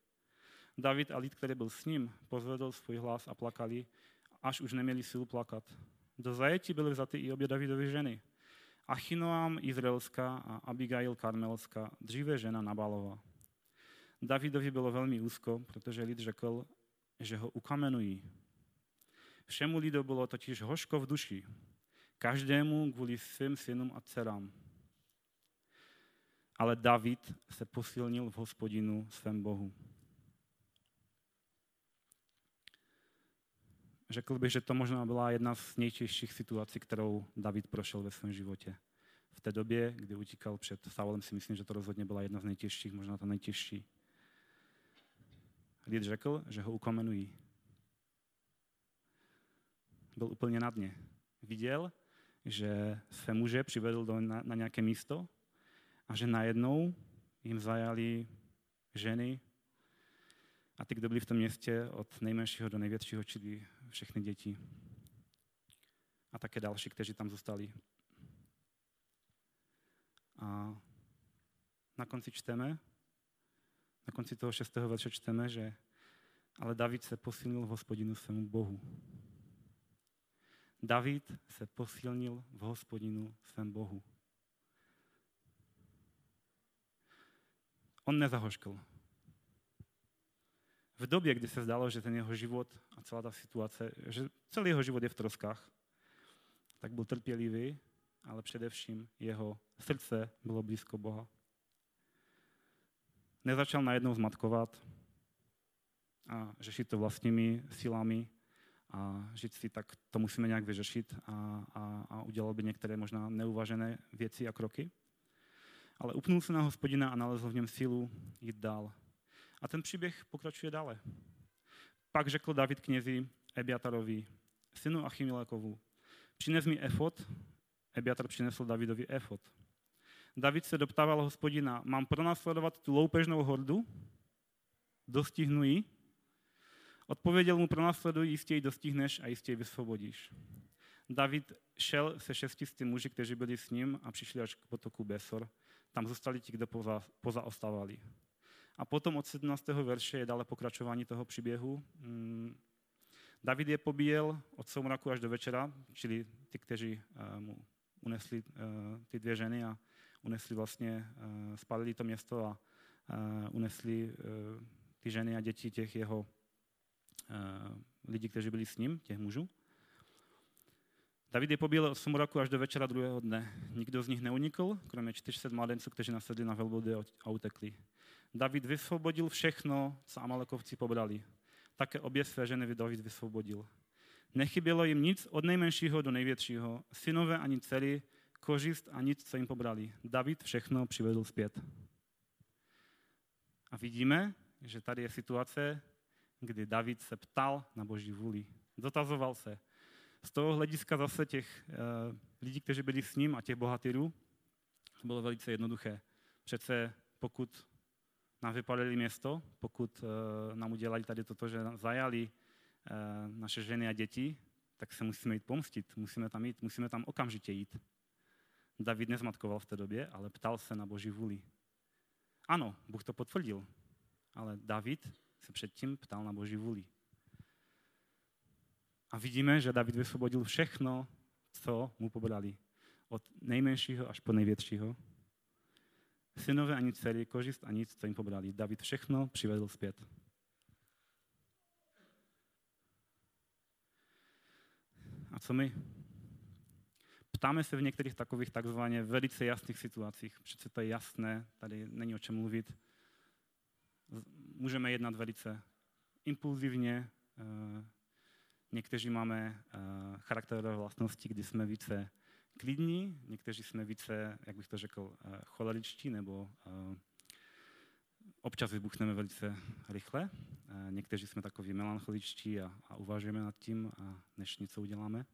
David a lid, který byl s ním, pozvedl svůj hlas a plakali, až už neměli sílu plakat. Do zajetí byly vzaty i obě Davidovy ženy. Achinoam Izraelská a Abigail Karmelská, dříve žena Nabalova. Davidovi bylo velmi úzko, protože lid řekl, že ho ukamenují. Všemu lidu bylo totiž hořko v duši, každému kvůli svým synům a dcerám. Ale David se posilnil v hospodinu svém Bohu. Řekl bych, že to možná byla jedna z nejtěžších situací, kterou David prošel ve svém životě. V té době, kdy utíkal před Saulem, si myslím, že to rozhodně byla jedna z nejtěžších, možná ta nejtěžší lid řekl, že ho ukamenují. Byl úplně na dně. Viděl, že své muže přivedl do, na, na nějaké místo a že najednou jim zajali ženy a ty, kdo byli v tom městě, od nejmenšího do největšího, čili všechny děti. a také další, kteří tam zůstali. A na konci čteme, na konci toho šestého verše čteme, že ale David se posilnil v hospodinu svému Bohu. David se posilnil v hospodinu svém Bohu. On nezahoškl. V době, kdy se zdalo, že ten jeho život a celá ta situace, že celý jeho život je v troskách, tak byl trpělivý, ale především jeho srdce bylo blízko Boha. Nezačal najednou zmatkovat a řešit to vlastními silami a říct si, tak to musíme nějak vyřešit a, a, a udělal by některé možná neuvažené věci a kroky. Ale upnul se na hospodina a nalezl v něm sílu jít dál. A ten příběh pokračuje dále. Pak řekl David knězi Ebiatarovi, synu Achimilekovu, přines mi efot. Ebiatar přinesl Davidovi efot. David se doptával hospodina, mám pronásledovat tu loupežnou hordu? Dostihnu ji? Odpověděl mu, pronásleduj, jistě ji dostihneš a jistě ji vysvobodíš. David šel se šestisty muži, kteří byli s ním a přišli až k potoku Besor. Tam zůstali ti, kdo poza, pozaostávali. A potom od 17. verše je dále pokračování toho příběhu. Mm, David je pobíjel od soumraku až do večera, čili ty, kteří uh, mu unesli uh, ty dvě ženy a unesli vlastně, uh, spalili to město a unesli ty ženy a děti těch jeho lidí, kteří byli s ním, těch mužů. David je pobíjel od soumraku až do večera druhého dne. Nikdo z nich neunikl, kromě 400 mládenců, kteří nasedli na velbody a utekli. David vysvobodil všechno, co Amalekovci pobrali. Také obě své ženy David vysvobodil. Nechybělo jim nic od nejmenšího do největšího, synové ani dcery, kořist a nic, co jim pobrali. David všechno přivedl zpět. A vidíme, že tady je situace, kdy David se ptal na boží vůli. Dotazoval se. Z toho hlediska zase těch uh, lidí, kteří byli s ním a těch bohatyrů, bylo velice jednoduché. Přece pokud nám vypalili město, pokud uh, nám udělali tady toto, že zajali uh, naše ženy a děti, tak se musíme jít pomstit, musíme tam jít, musíme tam okamžitě jít. David nezmatkoval v té době, ale ptal se na boží vůli. Ano, Bůh to potvrdil, ale David se předtím ptal na boží vůli. A vidíme, že David vysvobodil všechno, co mu pobrali. Od nejmenšího až po největšího. Synové ani dcery, kořist a nic, co jim pobrali. David všechno přivedl zpět. A co my? Ptáme se v některých takových takzvaně velice jasných situacích. Přece to je jasné, tady není o čem mluvit. Můžeme jednat velice impulzivně. Eh, někteří máme eh, charakterové vlastnosti, kdy jsme více klidní, někteří jsme více, jak bych to řekl, eh, choleričtí nebo občas vybuchneme velice rychle. Někteří jsme takový melancholičtí a, a uvažujeme nad tím, a než něco uděláme.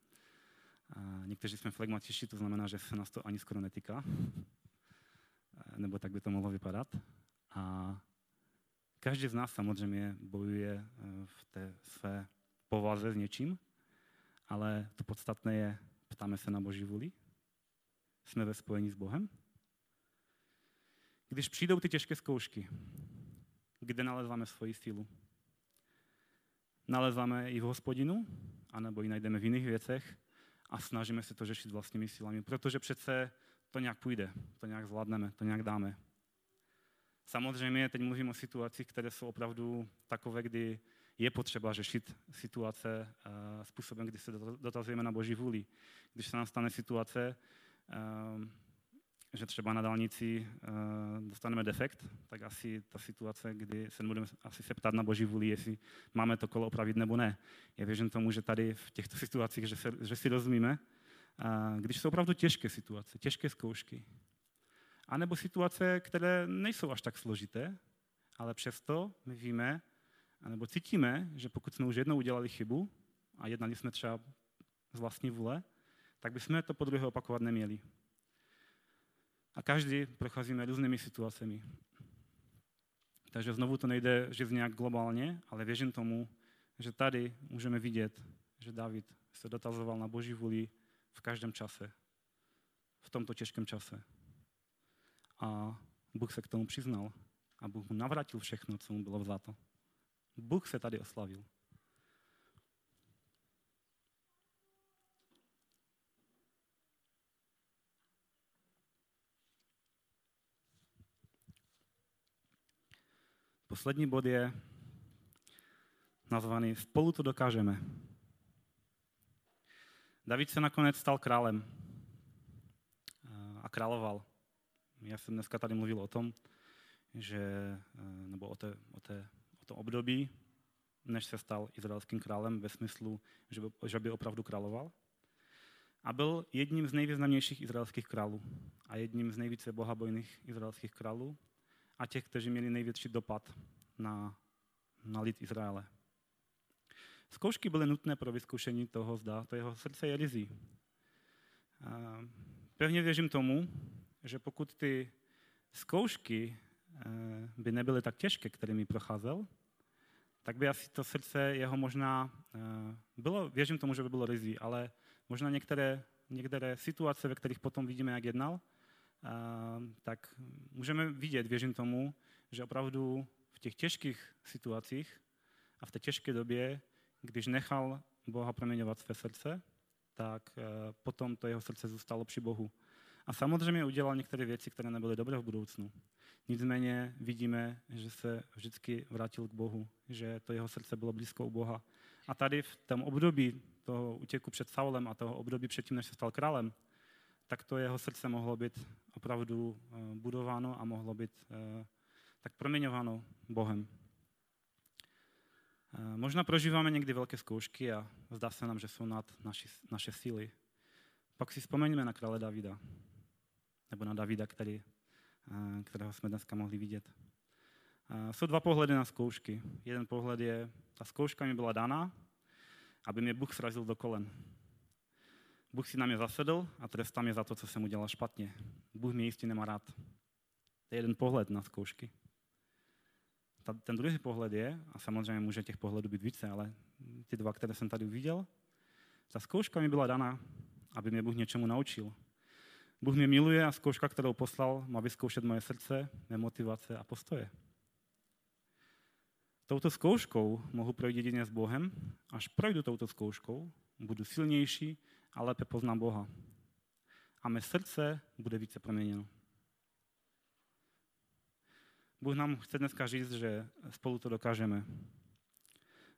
Někteří jsme flegmatičtí, to znamená, že se nás to ani skoro netýká. Nebo tak by to mohlo vypadat. A každý z nás samozřejmě bojuje v té své povaze s něčím, ale to podstatné je Ptáme se na Boží vůli? Jsme ve spojení s Bohem? Když přijdou ty těžké zkoušky, kde nalezáme svoji sílu? Nalezáme ji v hospodinu, anebo ji najdeme v jiných věcech a snažíme se to řešit vlastními silami, protože přece to nějak půjde, to nějak zvládneme, to nějak dáme. Samozřejmě teď mluvím o situacích, které jsou opravdu takové, kdy je potřeba řešit situace uh, způsobem, kdy se dotazujeme na boží vůli. Když se nám stane situace, uh, že třeba na dálnici uh, dostaneme defekt, tak asi ta situace, kdy se budeme asi se ptát na boží vůli, jestli máme to kolo opravit nebo ne. Já věřím tomu, že tady v těchto situacích, že, se, že si rozumíme, když jsou opravdu těžké situace, těžké zkoušky, anebo situace, které nejsou až tak složité, ale přesto my víme, nebo cítíme, že pokud jsme už jednou udělali chybu a jednali jsme třeba z vlastní vůle, tak bychom to po druhé opakovat neměli. A každý procházíme různými situacemi. Takže znovu to nejde žít nějak globálně, ale věřím tomu, že tady můžeme vidět, že David se dotazoval na boží vůli v každém čase. V tomto těžkém čase. A Bůh se k tomu přiznal. A Bůh mu navrátil všechno, co mu bylo vzato. Bůh se tady oslavil. Poslední bod je nazvaný Spolu to dokážeme. David se nakonec stal králem a královal. Já jsem dneska tady mluvil o tom, že, nebo o, té, o, té, o tom období, než se stal izraelským králem ve smyslu, že by, že by opravdu královal. A byl jedním z nejvýznamnějších izraelských králů a jedním z nejvíce bohabojných izraelských králů a těch, kteří měli největší dopad na, na lid Izraele. Zkoušky byly nutné pro vyzkoušení toho, zda to jeho srdce je rizí. Pevně věřím tomu, že pokud ty zkoušky eh, by nebyly tak těžké, kterými procházel, tak by asi to srdce jeho možná eh, bylo, věřím tomu, že by bylo rizí, ale možná některé, některé situace, ve kterých potom vidíme, jak jednal, tak můžeme vidět, věřím tomu, že opravdu v těch těžkých situacích a v té těžké době, když nechal Boha proměňovat své srdce, tak potom to jeho srdce zůstalo při Bohu. A samozřejmě udělal některé věci, které nebyly dobré v budoucnu. Nicméně vidíme, že se vždycky vrátil k Bohu, že to jeho srdce bylo blízko u Boha. A tady v tom období toho útěku před Saulem a toho období předtím, než se stal králem, tak to jeho srdce mohlo být opravdu eh, budováno a mohlo být eh, tak proměňováno Bohem. Eh, možná prožíváme někdy velké zkoušky a zdá se nám, že jsou nad naši, naše síly. Pak si vzpomeňme na krále Davida nebo na Davida, který, kterého jsme dneska mohli vidět. Jsou dva pohledy na zkoušky. Jeden pohled je, ta zkouška mi byla dána, aby mě Bůh srazil do kolen. Bůh si na mě zasedl a trestá mě za to, co jsem udělal špatně. Bůh mě jistě nemá rád. To je jeden pohled na zkoušky. Ta, ten druhý pohled je, a samozřejmě může těch pohledů být více, ale ty dva, které jsem tady uviděl, ta zkouška mi byla dána, aby mě Bůh něčemu naučil, Bůh mě miluje a zkouška, kterou poslal, má vyzkoušet moje srdce, mé motivace a postoje. Touto zkouškou mohu projít jedině s Bohem. Až projdu touto zkouškou, budu silnější a lépe poznám Boha. A mé srdce bude více proměněno. Bůh nám chce dneska říct, že spolu to dokážeme.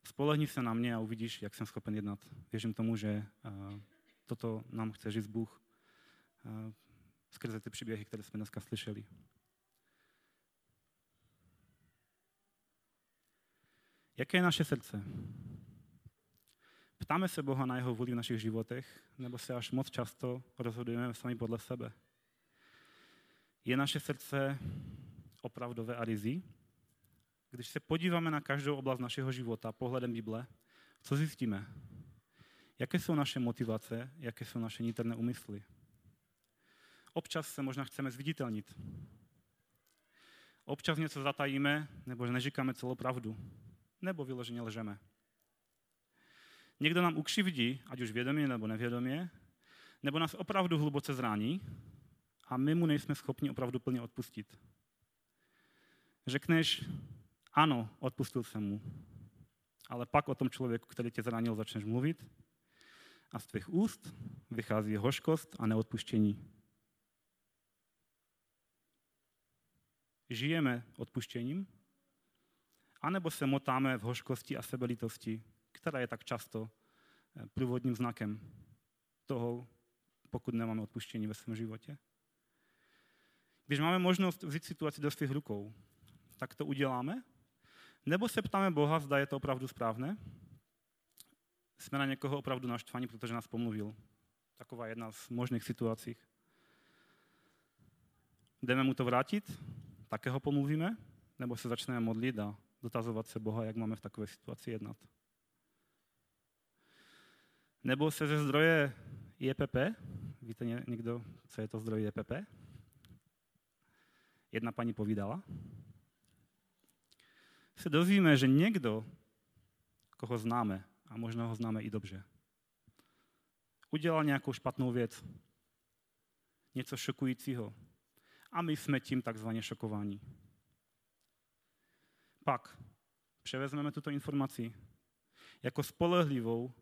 Spolehni se na mě a uvidíš, jak jsem schopen jednat. Věřím tomu, že eh, toto nám chce říct Bůh skrze ty příběhy, které jsme dneska slyšeli. Jaké je naše srdce? Ptáme se Boha na jeho vůli v našich životech, nebo se až moc často rozhodujeme sami podle sebe? Je naše srdce opravdové a rizí? Když se podíváme na každou oblast našeho života pohledem Bible, co zjistíme? Jaké jsou naše motivace, jaké jsou naše niterné úmysly? Občas se možná chceme zviditelnit. Občas něco zatajíme, nebo neříkáme celou pravdu. Nebo vyloženě lžeme. Někdo nám ukřivdí, ať už vědomě nebo nevědomě, nebo nás opravdu hluboce zrání a my mu nejsme schopni opravdu plně odpustit. Řekneš, ano, odpustil jsem mu, ale pak o tom člověku, který tě zranil, začneš mluvit a z tvých úst vychází hořkost a neodpuštění. žijeme odpuštěním, anebo se motáme v hořkosti a sebelitosti, která je tak často eh, průvodním znakem toho, pokud nemáme odpuštění ve svém životě. Když máme možnost vzít situaci do svých rukou, tak to uděláme? Nebo se ptáme Boha, zda je to opravdu správné? Jsme na někoho opravdu naštvaní, protože nás pomluvil. Taková jedna z možných situací. Jdeme mu to vrátit? také ho pomluvíme? Nebo se začneme modlit a dotazovat se Boha, jak máme v takové situaci jednat? Nebo se ze zdroje IEPP, víte někdo, co je to zdroj IEPP? Jedna paní povídala. Se dozvíme, že někdo, koho známe, a možná ho známe i dobře, udělal nějakou špatnou věc, něco šokujícího. A my jsme tím takzvaně šokováni. Pak převezmeme tuto informaci jako spolehlivou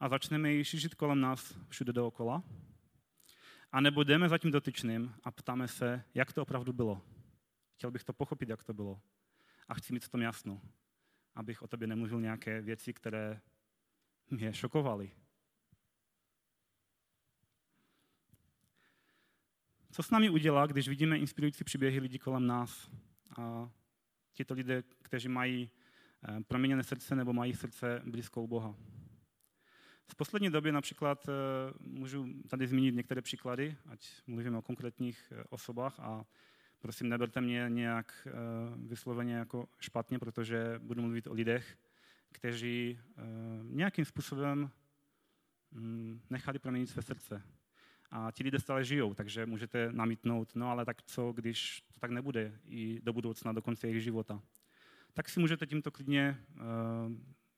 a začneme ji šířit kolem nás všude dookola. A nebo jdeme za tím dotyčným a ptáme se, jak to opravdu bylo. Chtěl bych to pochopit, jak to bylo. A chci mít v tom jasno. Abych o tobě nemluvil nějaké věci, které mě šokovaly. Co s námi udělá, když vidíme inspirující příběhy lidí kolem nás? A tito lidé, kteří mají eh, proměněné srdce nebo mají srdce blízkou Boha. V poslední době například eh, můžu tady zmínit některé příklady, ať mluvíme o konkrétních eh, osobách a prosím, neberte mě nějak vysloveně jako špatně, protože budu mluvit o lidech, kteří nějakým způsobem mm, nechali proměnit své srdce a ti lidé stále žijou, takže můžete namítnout, no ale tak co, když to tak nebude i do budoucna, do konce jejich života. Tak si můžete tímto klidně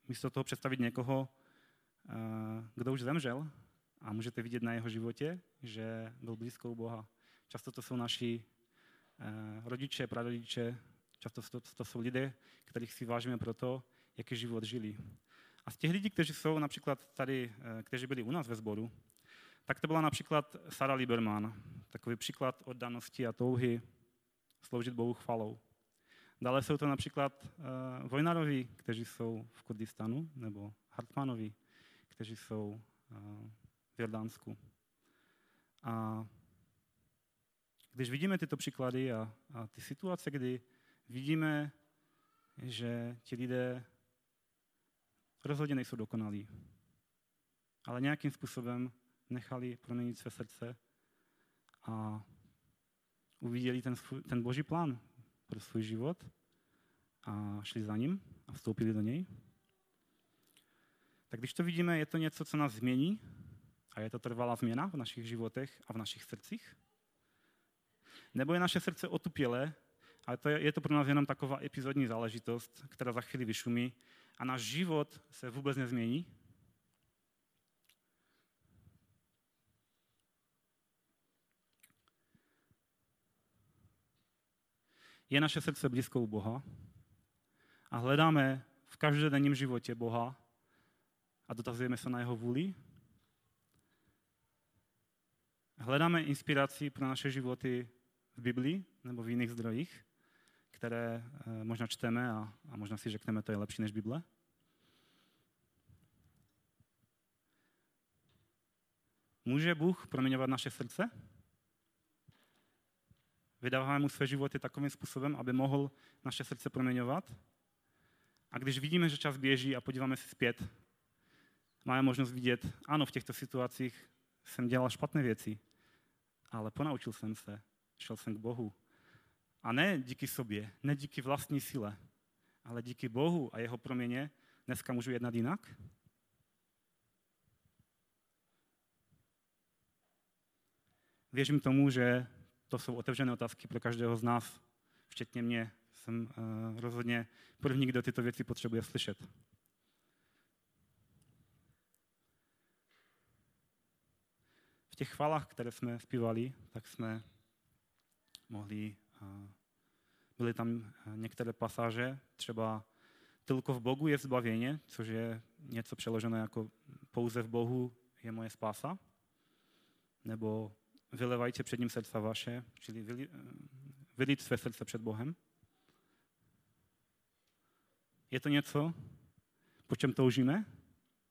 místo toho představit někoho, kdo už zemřel a můžete vidět na jeho životě, že byl blízkou Boha. Často to jsou naši uh, rodiče, prarodiče, často to, to jsou lidé, kterých si vážíme proto, jaký život žili. A z těch lidí, kteří jsou například tady, kteří byli u nás ve sboru, tak to byla například Sara Lieberman, takový příklad oddanosti a touhy sloužit Bohu chvalou. Dále jsou to například Vojnarovi, kteří jsou v Kurdistanu, nebo Hartmanovi, kteří jsou uh, v Jordánsku. A když vidíme tyto příklady a, a ty situace, kdy vidíme, že ti lidé rozhodně nejsou dokonalí, ale nějakým způsobem nechali proměnit své srdce a uviděli ten, ten boží plán pro svůj život a šli za ním a vstoupili do něj. Tak když to vidíme, je to něco, co nás změní a je to trvalá změna v našich životech a v našich srdcích? Nebo je naše srdce otupělé, ale to je, je to pro nás jenom taková epizodní záležitost, která za chvíli vyšumí a náš život se vůbec nezmění? je naše srdce blízkou Boha a hledáme v každodenním životě Boha a dotazujeme se na jeho vůli. Hledáme inspiraci pro naše životy v Biblii nebo v jiných zdrojích, které eh, možná čteme a, a možná si řekneme, to je lepší než Bible. Může Bůh proměňovat naše srdce? vydáváme mu své životy takovým způsobem, aby mohl naše srdce proměňovat. A když vidíme, že čas běží a podíváme se zpět, máme možnost vidět, ano, v těchto situacích jsem dělal špatné věci, ale ponaučil jsem se, šel jsem k Bohu. A ne díky sobě, ne díky vlastní síle, ale díky Bohu a jeho proměně dneska můžu jednat jinak? Věřím tomu, že to jsou otevřené otázky pro každého z nás, včetně mě. Jsem uh, rozhodně první, kdo tyto věci potřebuje slyšet. Těch chvalách, které jsme zpívali, tak jsme mohli, byly tam některé pasáže, třeba Tylko v Bohu je zbavěně, což je něco přeloženo jako pouze v Bohu je moje spása, nebo vylevajte před ním srdce vaše, čili vylít své srdce před Bohem. Je to něco, po čem toužíme?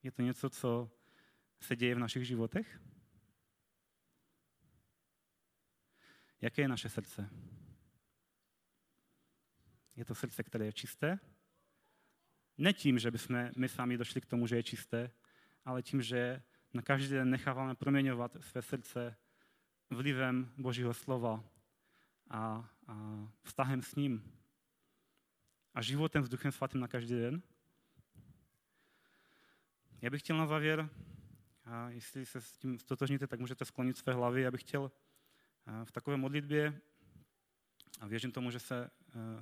Je to něco, co se děje v našich životech? Jaké je naše srdce? Je to srdce, které je čisté? Ne tím, že bychom my sami došli k tomu, že je čisté, ale tím, že na každý den necháváme proměňovat své srdce vlivem Božího slova a, a vztahem s ním a životem s Duchem Svatým na každý den. Já bych chtěl na závěr, a jestli se s tím stotožníte, tak můžete sklonit své hlavy. Já bych chtěl v takové modlitbě, a věřím tomu, že se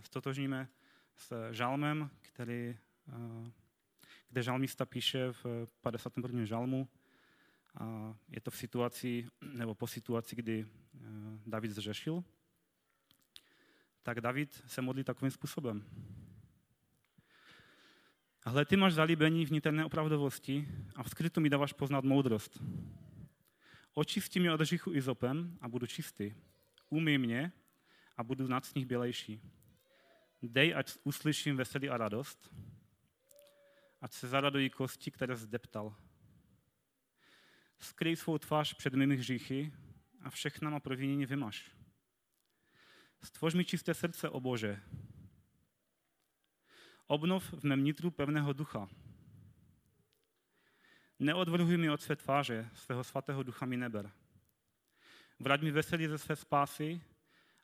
stotožníme s žalmem, který, kde žalmista píše v 51. žalmu, A je to v situaci, nebo po situaci, kdy eh, David zřešil. Tak David se modlí takovým způsobem. Ale ty máš zalíbení v niterné opravdovosti a v skrytu mi dáváš poznat moudrost. Očistí mě od hříchu izopem a budu čistý. Umyj mě a budu nad sníh bělejší. Dej, ať uslyším veselí a radost, ať se zaradují kosti, které zdeptal. Skryj svou tvář před mými hříchy a všechna má provinění vymaš. Stvoř mi čisté srdce, o Bože. Obnov v mém nitru pevného ducha. Neodvrhuj mi od své tváře, svého svatého ducha mi neber. Vrať mi veselí ze své spásy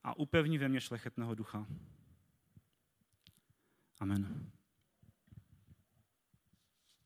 a upevni ve mně šlechetného ducha. Amen.